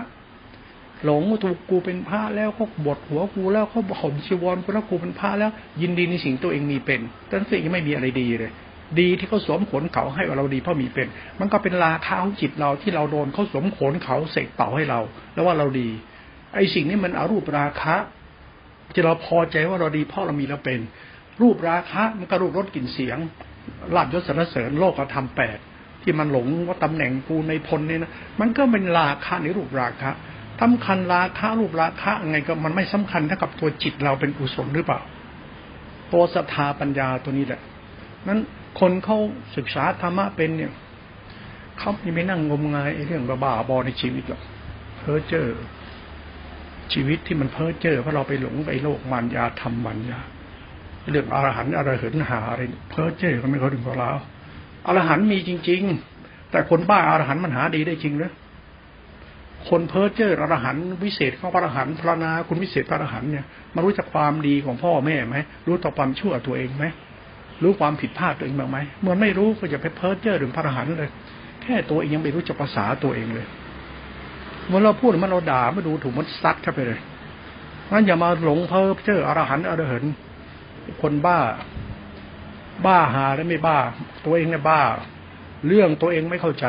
หลงว่าถูกกูเป็นพระแล้วเขาบดหัวกูแล้วเขาห่มชีวรกูแล้วกูเป็นพระแล้ว ยินดีในสิ่งตัวเองมีเป็นแต่สิ่งไม่มีอะไรดีเลย ดีที่เขาสวมขนเขาให้เราดีเพราะมีเป็น มันก็เป็นราคาของจิตเราที่เราโดนเขาสวมขนเขาเสกเป่าให้เรา แล้วว่าเราดี ไอ้สิ่งนี้มันอารูปราคะที่เราพอใจว่าเราดีเพราะเรามีแล้วเป็น รูปราคะมันก็รูปรสกลิ่นเสียงลาบยศสรรเสริญโลกธรรมแปดที่มันหลงว่าตำแหน่งกูในพลเนี่ยนะมันก็เป็นราคะในรูปราคะสำคัญราคะรูปราคะไงก็มันไม่สำคัญเท่ากับตัวจิตเราเป็นกุศลหรือเปล่าตัวศรัทธาปัญญาตัวนี้แหละนั้น คนเขาศึกษาธรรมะเป็นเนี่ยเขาไม่นั่งงมงายเรื่องบ้าบอในชีวิตหรอกเพ้อเจ้อชีวิตที่มันเพ้อเจ้อเพราะเราไปหลงไปโลกมันยาทำมันยาเรื่องอรหันต์อรหันหาอะไรเพ้อเจ้อก็ไม่เขาถึงของเราอรหันต์มีจริง ๆ แต่คนบ้าอรหันต์มันหาดีได้จริงหรือคนเพ้อเจ้ออรหันต์วิเศษของพระอรหันต์พระนาคุณวิเศษพระอรหันต์เนี่ยมารู้จักความดีของพ่อแม่ไหมรู้ต่อความชั่วตัวเองไหม รู้ความผิดพลาดตัวเองบ้างไหมเมื่อไม่รู้ก็จะไปเพ้อเจ้อถึงพระอรหันต์เลย แค่ตัวเองยังไม่รู้จักภาษาตัวเองเลยเมื่อเราพูดมันเราด่าไม่ดูถูกมันซัดเข้าไปเลยงั้นอย่ามาหลงเพ้อเจ้ออรหันต์อรหันต์คนบ้า บ้าหาแล้วไม่บ้า ตัวเองเนี่ยบ้า เรื่องตัวเองไม่เข้าใจ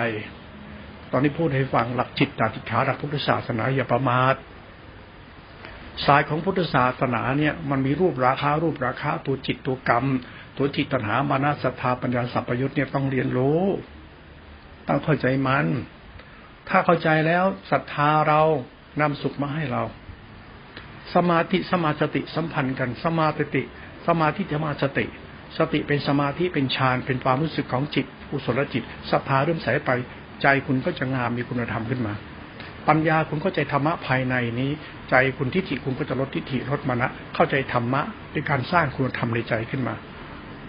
ตอนนี้พูดให้ฟังหลักจิตตาติขาหลักพุทธศาสนาอย่าประมาทสายของพุทธศาสนาเนี่ย มันมีรูปราคารูปราคาตัวจิตตัวกรรม ตัวจิตตัณหามานะศรัทธาปัญญาสัพพยุตเนี่ยต้องเรียนรู้ ต้องเข้าใจมัน ถ้าเข้าใจแล้วศรัทธาเรานำสุขมาให้เรา สมาธิสมาสติสัมพันธ์กัน สมาติ สมาธิสมาสติ สติเป็นสมาธิเป็นฌานเป็นความรู้สึกของจิตอุศลจิตศรัทธาเริ่มใสไป ใจคุณก็จะงามมีคุณธรรมขึ้นมา ปัญญาคุณเข้าใจธรรมะภายในนี้ ใจคุณทิฏฐิคุณก็จะลดทิฏฐิลดมานะเข้าใจธรรมะด้วยการสร้างคุณธรรมในใจขึ้นมา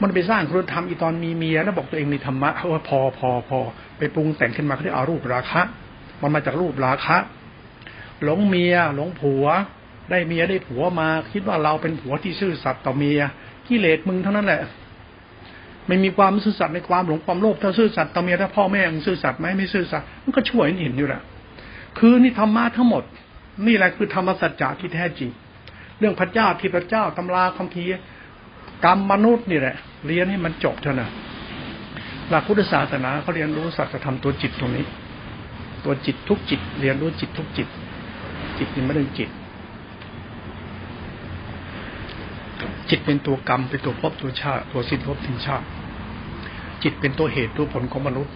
มันไปสร้างคุณธรรมอีตอนมีเมียแล้วบอกตัวเองมีธรรมะว่าพอพอพอไปปรุงแต่งขึ้นมาเขาเรียกอารูปราคะ มันมาจากรูปราคะ หลงเมียหลงผัว ได้เมียได้ผัวมา คิดว่าเราเป็นผัวที่ซื่อสัตย์ต่อเมียกิเลสมึงเท่านั้นแหละ ไม่มีความซื่อสัตย์ในความหลงความโลภถ้าซื่อสัตย์ต่อเมียถ้าพ่อแม่มึงซื่อสัตย์ไหมไม่ซื่อสัตย์มันก็ช่วยเห็นอยู่แหละคือนี่ธรรมะทั้งหมด นี่แหละคือธรรมสัจจะที่แท้จริง เรื่องพระเจ้าที่พระเจ้าตำราคำพี กรรมมนุษย์นี่แหละ เรียนให้มันจบเถอะนะหลักพุทธศาสนาเขาเรียนรู้สัจธรรมตัวจิตตรงนี้ ตัวจิตทุกจิต เรียนรู้จิตทุกจิต จิตนี่ไม่ได้จิต จิตเป็นตัวกรรมเป็นตัวภพตัวชาติตัวสิ้นภพสิ้นชาติ จิตเป็นตัวเหตุตัวผลของมนุษย์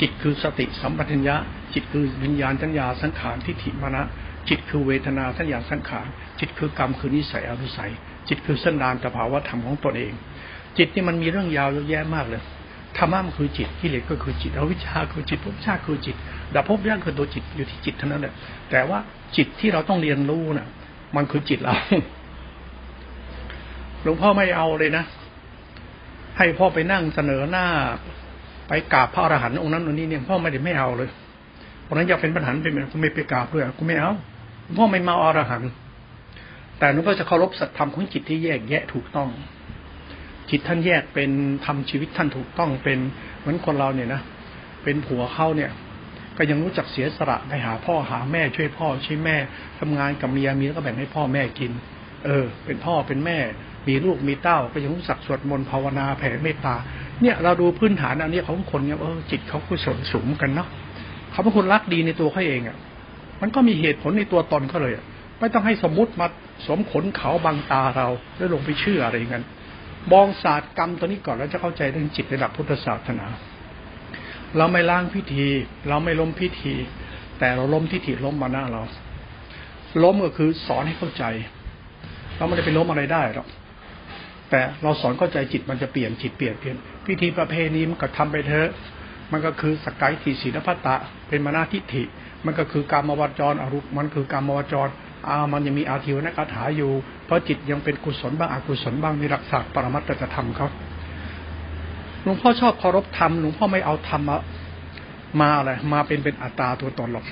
จิตคือสติสัมปชัญญะ จิตคือวิญญาณสัญญาสังขารทิฏฐิมรณะจิตคือเวทนาสัญญาสังขารจิตคือกรรมคือนิสัยอนุสัย จิตคือเสันดานตภาวะธรรมของตนเอง จิตนี่มันมีเรื่องยาวเยอะแยะมากเลยธรรมะมันคือจิตกิเลสก็คือจิตอวิชชาคือจิตภพชาติคือจิตดับภพย่างคือตัวจิตอยู่ที่จิตเท่านั้นแหละแต่ว่าจิตที่เราต้องเรียนรู้น่ะ มันคือจิตเราหลวงพ่อไม่เอาเลยนะให้พ่อไปนั่งเสนอหน้า ไปกราบพระอรหันต์องค์นั้นองค์นี้เนี่ยพ่อไม่ได้ไม่เอาเลยเพราะนั้นอยากเป็นปัญหาเป็นกูไม่ไปกราบด้วยกูไม่เอาพ่อไม่มาอรหันต์ แต่หนูก็จะเคารพสัตธรรมของจิตที่แยกแยะถูกต้อง จิตท่านแยกเป็นทำชีวิตท่านถูกต้องเป็นเหมือนคนเราเนี่ยนะเป็นผัวเข้าเนี่ย ก็ยังรู้จักเสียสละไปหาพ่อหาแม่ช่วยพ่อช่วยแม่ทำงานกับเมียมีแล้วก็แบ่งให้พ่อแม่กิน เออ เป็นพ่อเป็นแม่ มีลูกมีเต้า ก็ยังรู้จักสวดมนต์ภาวนาแผ่เมตตา เนี่ยเราดูพื้นฐานอันนี้ของคนเนี่ยเออจิตเขาคุศลสูงกันเนาะเขาเป็นคนรักดีในตัวเขาเองอะ มันก็มีเหตุผลในตัวตนเขาเลยอะ ไม่ต้องให้สมมุติมาสมขนเขาบังตาเราแล้วลงไปเชื่ออะไรอย่างนั้นมองศาสตร์กรรมตัวนี้ก่อนแล้วจะเข้าใจเรื่องจิตในหลักพุทธศาสนา เราไม่ล้างพิธี เราไม่ล้มพิธี แต่เราล้มทิฏฐิล้มมาหน้าเรา ล้มก็คือสอนให้เข้าใจ เราไม่ได้ไปล้มอะไรได้หรอกแต่เราสอนเข้าใจจิตมันจะเปลี่ยนจิตเปลี่ยนเปลี่ยนพิธีประเพณีมันก็ทำไปเถอะมันก็คือสกายทิศีลพัตตะ เป็นมานาทิฏฐิ มันก็คือการมวจรอรุมันคือการมวจร อามันยังมีอาทิวนักถาอยู่ เพราะจิตยังเป็นกุศลบ้างอกุศลบ้างมีรักษาปรมัตถธรรมเขาหลวงพ่อชอบเคารพธรรมหลวงพ่อไม่เอาธรรมมามาอะไรมาเป็นเป็นอัตตาตัวตนหรอก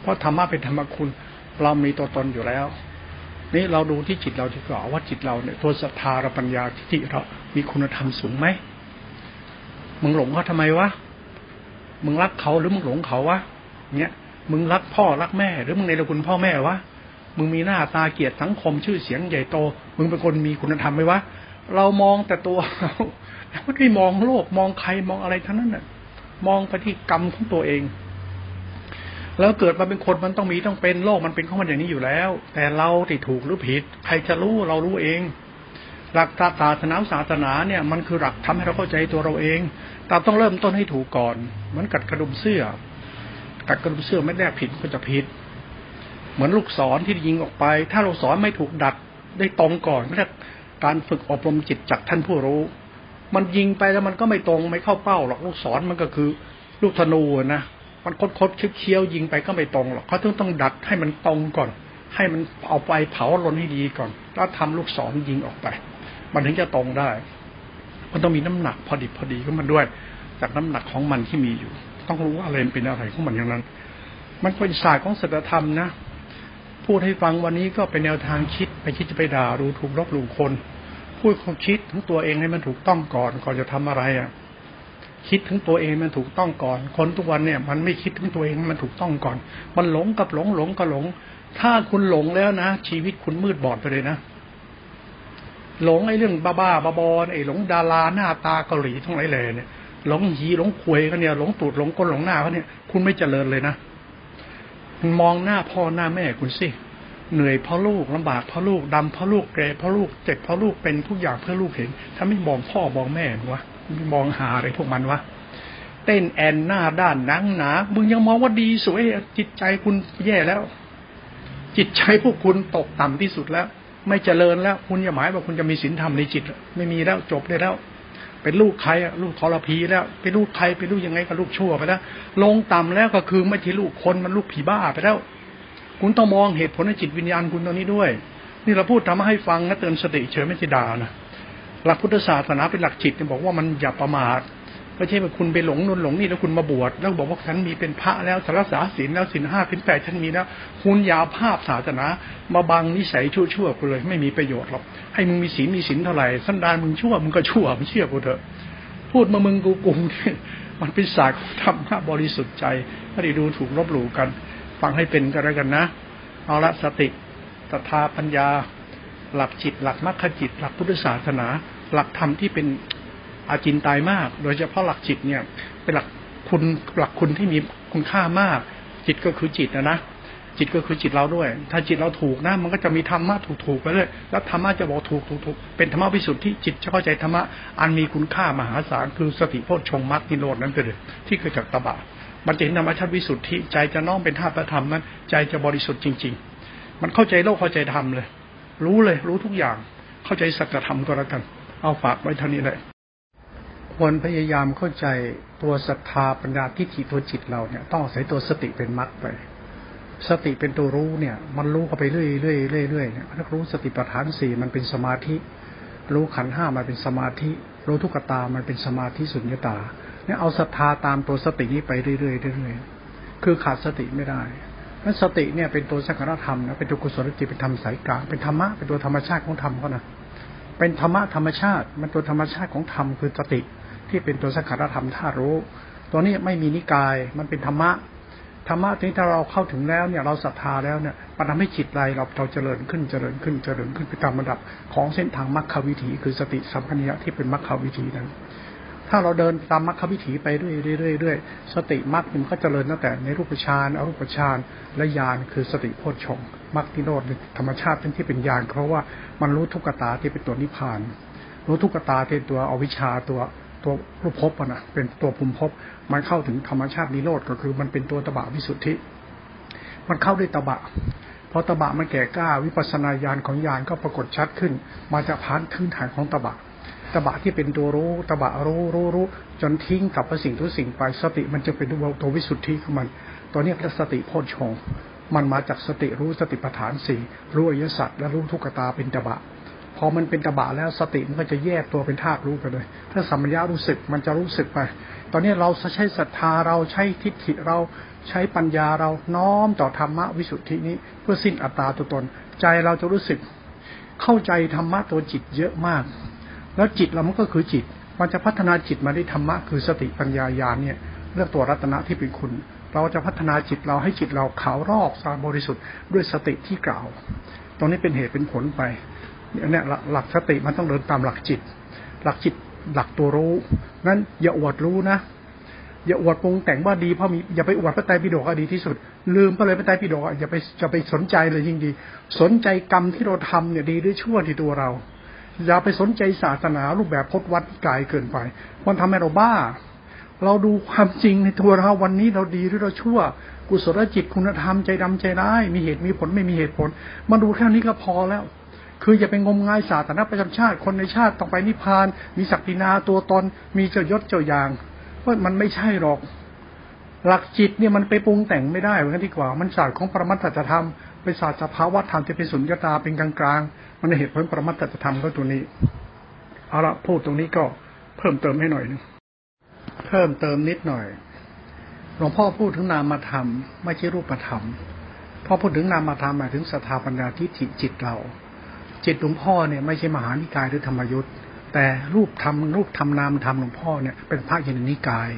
เพราะธรรมะเป็นธรรมคุณ เรามีตัวตนอยู่แล้ว นี่เราดูที่จิตเราดีกว่าว่าจิตเราเนี่ยตัวศรัทธาปัญญาที่เรามีคุณธรรมสูงไหมมึงหลงเขาทำไมวะมึงรักเขาหรือมึงหลงเขาวะเนี่ยมึงรักพ่อรักแม่ หรือมึงในระคุณพ่อแม่วะ มึงมีหน้าตาเกียรติสังคมชื่อเสียงใหญ่โต มึงเป็นคนมีคุณธรรมไหมวะ เรามองแต่ตัวเราไม่ได้มองโลกมองใครมองอะไรทั้งนั้นน่ะ มองไปที่กรรมของตัวเอง แล้วเกิดมาเป็นคนมันต้องมีต้องเป็นโลกมันเป็นของมันอย่างนี้อยู่แล้ว แต่เราที่ถูกหรือผิด ใครจะรู้เรารู้เอง หลักศาสนาศาสนาเนี่ย มันคือหลักทำให้เราเข้าใจตัวเราเองเราต้องเริ่มต้นให้ถูกก่อนมือนกัดกระดุมเสื้อกัดกระดุมเสื้อไม่ได้ผิดก็จะผิด เหมือนลูกศรที่ยิงออกไป ถ้าลูกศรไม่ถูกดัดได้ตรงก่อนเรียกการฝึกอบรมจิตจากท่านผู้รู้ มันยิงไปแล้วมันก็ไม่ตรงไม่เข้าเป้าหรอกลูกศรมันก็คือ ลูกธนูนะมันคดคดเคี้ยวยิงไปก็ไม่ตรงหรอกเขาต้องต้องดัดให้มันตรงก่อน ให้มันเอาไปเผาลนให้ดีก่อน แล้วทำลูกศรยิงออกไป มันถึงจะตรงได้ มันต้องมีน้ำหนักพอดีพอดีก็มันด้วย จากน้ำหนักของมันที่มีอยู่ ต้องรู้ว่าอะไรเป็นอะไรของมันอย่างนั้น มันเป็นศาสตร์ของศีลธรรมนะ พูดให้ฟังวันนี้ก็เป็นแนวทางคิดไปคิดจะไปด่าดูถูกลบหลู่คน พูดความคิดถึงตัวเองให้มันถูกต้องก่อนก่อนจะทำอะไรอะ คิดถึงตัวเองมันถูกต้องก่อน คนทุกวันเนี่ย มันไม่คิดถึงตัวเองมันถูกต้องก่อน มันหลงกับหลงหลงกับหลง ถ้าคุณหลงแล้วนะชีวิตคุณมืดบอดไปเลยนะหลงไอ้เรื่องบ้าบ้าบาบอไอ้หลงดาราหน้าตาเกาหลีทั้งหลายเลยเนี่ยหลงหีหลงควยเขาเนี่ยหลงตูดหลงก้นหลงหน้าเขาเนี่ย คุณไม่เจริญเลยนะ มองหน้าพ่อหน้าแม่คุณสิเหนื่อยเพราะลูกลำบากเพราะลูกดำเพราะลูกแก่เพราะลูกเจ็บเพราะลูกเป็นทุกอย่างเพื่อลูกเห็น ถ้าไม่มองพ่อมองแม่วะมองหาอะไรพวกมันวะเต้นแอนหน้าด้านนังหนามึงยังมองว่าดีสวยจิตใจคุณแย่แล้ว จิตใจพวกคุณตกต่ำที่สุดแล้ว ไม่เจริญแล้ว คุณอย่าหมายว่าคุณจะมีศีลธรรมในจิต ไม่มีแล้วจบได้แล้ว เป็นลูกใครลูกทรพีแล้ว เป็นลูกใครเป็นลูกยังไงก็ลูกชั่วไปแล้ว ลงต่ำแล้วก็คือไม่ใช่ลูกคนมันลูกผีบ้าไปแล้ว คุณต้องมองเหตุผลในจิตวิญญาณคุณตรงนี้ด้วย นี่เราพูดทำให้ฟังนะเตือนสติเฉยไม่ใช่ด่านะหลักพุทธศาสนาเป็นหลักจิตเนี่ยบอกว่ามันอย่าประมาท ไม่ใช่ว่าคุณไปหลงนุ่นหลงนี่แล้วคุณมาบวชแล้วบอกว่าฉันมีเป็นพระแล้วสารสาศีลแล้วศีลห้าศีลแปดฉันมีแล้วคุณยาภาพศาสนา มาบังนิสัยชั่วๆกูเลย ไม่มีประโยชน์หรอกให้มึงมีศีลมีศีลเท่าไหร่สันดานมึงชั่วมึงก็ชั่วไม่เชื่อกูเถอะ พูดมามึงกูกุงมันเป็นศาสตร์ธรรมะบริสุทธิ์ใจไม่ได้ดูถูกลบหลู่กัน ฟังให้เป็นกันแล้วกันนะ เอาละสติศรัทธาปัญญา หลักจิต หลักมรรคจิต หลักพุทธศาสนา หลักธรรมที่เป็น อาจินตายมาก โดยเฉพาะหลักจิตเนี่ย เป็นหลักคุณหลักคุณที่มีคุณค่ามาก จิตก็คือจิตนะนะจิตก็คือจิตเราด้วย ถ้าจิตเราถูกนะ มันก็จะมีธรรมะถูกๆไปเลยแล้วธรรมะจะบอกถูกถูกถูกเป็นธรรมะวิสุทธิจิตจะเข้าใจธรรมะอันมีคุณค่ามหาศาลคือสติโพชฌงมรรคนิโรดนั้นไปเลยที่เกิดจากตบะมันจะเห็นธรรมชาติวิสุทธิใจจะน้อมเป็นธาตุธรรมนั้น ใจจะบริสุทธิ์จริง ๆ มันเข้าใจโลกเข้าใจธรรมเลย รู้เลย รู้ทุกอย่าง เข้าใจสัจธรรมก็แล้วกัน เอาฝากไว้เท่านี้เลย ควรพยายามเข้าใจตัวศรัทธาปัญญาทิฏฐิตัวจิตเราเนี่ย ต้องอาศัยตัวสติเป็นมรรคไป สติเป็นตัวรู้เนี่ย มันรู้เข้าไปเรื่อยเรื่อยเรื่อยเรื่อยเนี่ยถ้ารู้สติปัฏฐานสี่มันเป็นสมาธิ รู้ขันห้ามันเป็นสมาธิ รู้ทุกขตามันเป็นสมาธิสุญญตาเนี่ยเอาศรัทธาตามตัวสตินี้ไปเรื่อยเรื่อยเรื่อยคือขาดสติไม่ได้นั้นสติเนี่ยเป็นตัวสังขารธรรมนะเป็นตัวกุศลจิตเป็นธรรมสายกลางเป็นธรรมะเป็นตัวธรรมชาติของธรรมเขานะเป็นธรรมะธรรมชาติ มันตัวธรรมชาติของธรรมคือสติ ที่เป็นตัวสังขารธรรมท่ารู้ ตัวนี้ไม่มีนิกายมันเป็นธรรมะธรรมะที่ถ้าเราเข้าถึงแล้วเนี่ยเราศรัทธาแล้วเนี่ยมันทำให้จิตใจเราเราเจริญขึ้นเจริญขึ้นเจริญขึ้นไปตามระดับของเส้นทางมรรควิถี คือสติสัมปัญญะที่เป็นมรรควิถีนั้น ถ้าเราเดินตามมรรควิถีไปเรื่อยๆสติมรรคมันก็เจริญตั้งแต่ในรูปฌานอรูปฌานและญาณคือสติโพชฌงมรรคที่โนดธรรมชาติที่เป็นญาณเพราะว่ามันรู้ทุกขตาที่เป็นตัวนิพพาน รู้ทุกขตาที่ตัวอวิชชาตัว ตัวรูปภพนะเป็นตัวภูมิภพมันเข้าถึงธรรมชาตินิโรธก็คือ มันเป็นตัวตบะวิสุทธิ มันเข้าด้วยตบะพอตบะมันแก่กล้าวิปัสนาญาณของญาณก็ปรากฏชัดขึ้น มาจากพานพื้นฐานของตบะตบะที่เป็นตัวรู้ตบะรู้รู้รู้จนทิ้งกับสิ่งทุกสิ่งไปสติมันจะเป็นตัวตัววิสุทธิของมัน ตัวนี้คือสติโพชฌงมันมาจากสติรู้สติปัฏฐานสี่รู้อริยสัจและรู้ทุกขตาเป็นตบะ อมันเป็นตบะแล้วสติมันก็จะแยกตัวเป็นธาตุรู้ไปเลย ถ้าสัมมญารู้สึกมันจะรู้สึกไป ตอนนี้เราใช้ศรัทธาเราใช้ทิฏฐิเราใช้ปัญญาเราน้อมต่อธรรมะวิสุทธินี้เพื่อสิ้นอัตตาตัวตน ใจเราจะรู้สึกเข้าใจธรรมะตัวจิตเยอะมาก แล้วจิตเรามันก็คือจิต มันจะพัฒนาจิตมาได้ธรรมะคือสติปัญญาญาณเนี่ยเรื่องตัวรัตนะที่เป็นคุณ เราจะพัฒนาจิตเราให้จิตเราขาวรอกสะอาดบริสุทธิ์ด้วยสติที่กล่าว ตรงนี้เป็นเหตุเป็นผลไป เนี่ยหลักสติมันต้องเดินตามหลักจิต หลักจิตหลักตัวรู้นั้นอย่าอวดรู้นะอย่าอวดปรุงแต่งว่าดีเพราะมีอย่าไปอวดพระไตรปิฎกอดีที่สุด ลืมไปเลยพระไตรปิฎกอย่าไปจะไปสนใจเลยยิ่งดี สนใจกรรมที่เราทำเนี่ยดีหรือชั่วที่ตัวเรา อย่าไปสนใจศาสนารูปแบบพจนวัดกายเกินไปมันทำให้เราบ้า เราดูความจริงในตัวเราวันนี้เราดีหรือเราชั่ว กุศลจิตคุณธรรมใจดำใจร้ายมีเหตุมีผลไม่มีเหตุผลมาดูแค่นี้ก็พอแล้ว คืออย่าไปงมงายศาสตร์นะประจำชาติ คนในชาติต้องไปนิพพาน มีศักดินาตัวตน มีเจ้ายศเจ้าอย่างเพราะมันไม่ใช่หรอก หลักจิตเนี่ยมันไปปรุงแต่งไม่ได้เหมือนกันดีกว่า มันศาสตร์ของปรมัตถธรรมเป็นศาสตร์สภาวะธรรมที่เป็นสุญญตาเป็นกลางกลางมันเหตุผลปรมัตถธรรมก็ตัวนี้เอาละพูดตรงนี้ก็เพิ่มเติมให้หน่อยนึงเพิ่มเติมนิดหน่อยหลวงพ่อพูดถึงนามธรรม ไม่ใช่รูปธรรมพอพูดถึงนามธรรมหมายถึงสถาปัญญาทิฏฐิจิตเรา จิตหลวงพ่อเนี่ยไม่ใช่มหานิกายหรือธรรมยุทธ์แต่รูปธรรมรูปธรรมนามธรรมหลวงพ่อเนี่ยเป็นพระยนนิกาย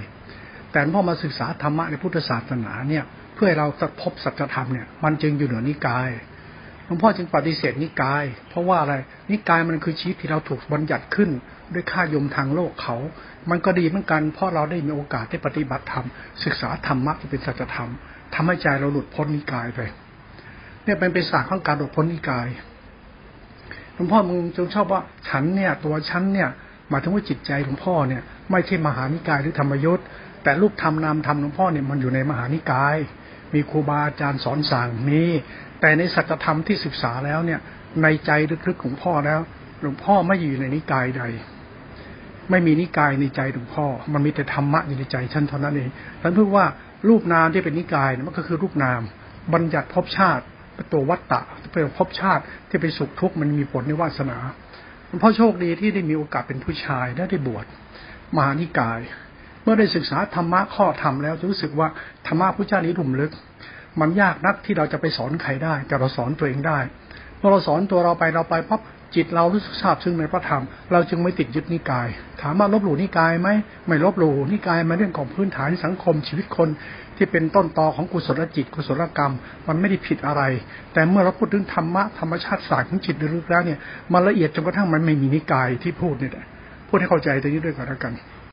แต่พ่อมาศึกษาธรรมะในพุทธศาสนาเนี่ย เพื่อให้เราจะพบสัจธรรมเนี่ยมันจึงอยู่เหนือนิกายหลวงพ่อจึงปฏิเสธนิกาย เพราะว่าอะไรนิกายมันคือชีวิตที่เราถูกบัญญัติขึ้น ด้วยค่ายมทางโลกเขา มันก็ดีเหมือนกัน เพราะเราได้มีโอกาสได้ปฏิบัติธรรม ศึกษาธรรมะที่เป็นสัจธรรมทำให้ใจเราหลุดพ้นนิกายไป เนี่ยเป็นเป็นศาสตร์ของการหลุดพ้นนิกาย หลวงพ่อมึงจงชอบว่าฉันเนี่ย ตัวฉันเนี่ยหมายถึงว่าจิตใจหลวงพ่อเนี่ย ไม่ใช่มหานิกายหรือธรรมยุทธ์แต่รูปธรรมนามธรรมหลวงพ่อเนี่ยมันอยู่ในมหานิกาย มีครูบาอาจารย์สอนสั่งมีแต่ในสัจธรรมที่ศึกษาแล้วเนี่ย ในใจลึกๆของพ่อแล้ว หลวงพ่อไม่อยู่ในนิกายใด ไม่มีนิกายในใจหลวงพ่อ มันมีแต่ธรรมะอยู่ในใจฉันเท่านั้นเองฉันพูดว่ารูปนามที่เป็นนิกายมันก็คือรูปนาม บัญญัติภพชาติ ตัววัตตะเป็นภพชาติที่ไปสุขทุกข์มันมีผลในวาสนาหลวงพ่อโชคดีที่ได้มีโอกาสเป็นผู้ชายและได้บวชมหานิกาย เมื่อได้ศึกษาธรรมะข้อธรรมแล้วจะรู้สึกว่าธรรมะพระเจ้านี้ลุ่มลึก มันยากนักที่เราจะไปสอนใครได้ แต่เราสอนตัวเองได้เมื่อเราสอนตัวเราไปเราไปปั๊บจิตเรารู้สึกทราบซึ่งในพระธรรม เราจึงไม่ติดยึดนิกาย ถามว่าลบหลู่นิกายไหมไม่ลบหลู่นิกายมาเรื่องของพื้นฐานสังคมชีวิตคน ที่เป็นต้นตอของกุศลจิต กุศลกรรม มันไม่ได้ผิดอะไร แต่เมื่อเราพูดถึงธรรมะธรรมชาติศาสตร์ของจิตลึกแล้วเนี่ยมันละเอียดจนกระทั่งมันไม่มีนิกายที่พูดเนี่ยพูดให้เข้าใจตรงนี้ด้วยกันแล้วกัน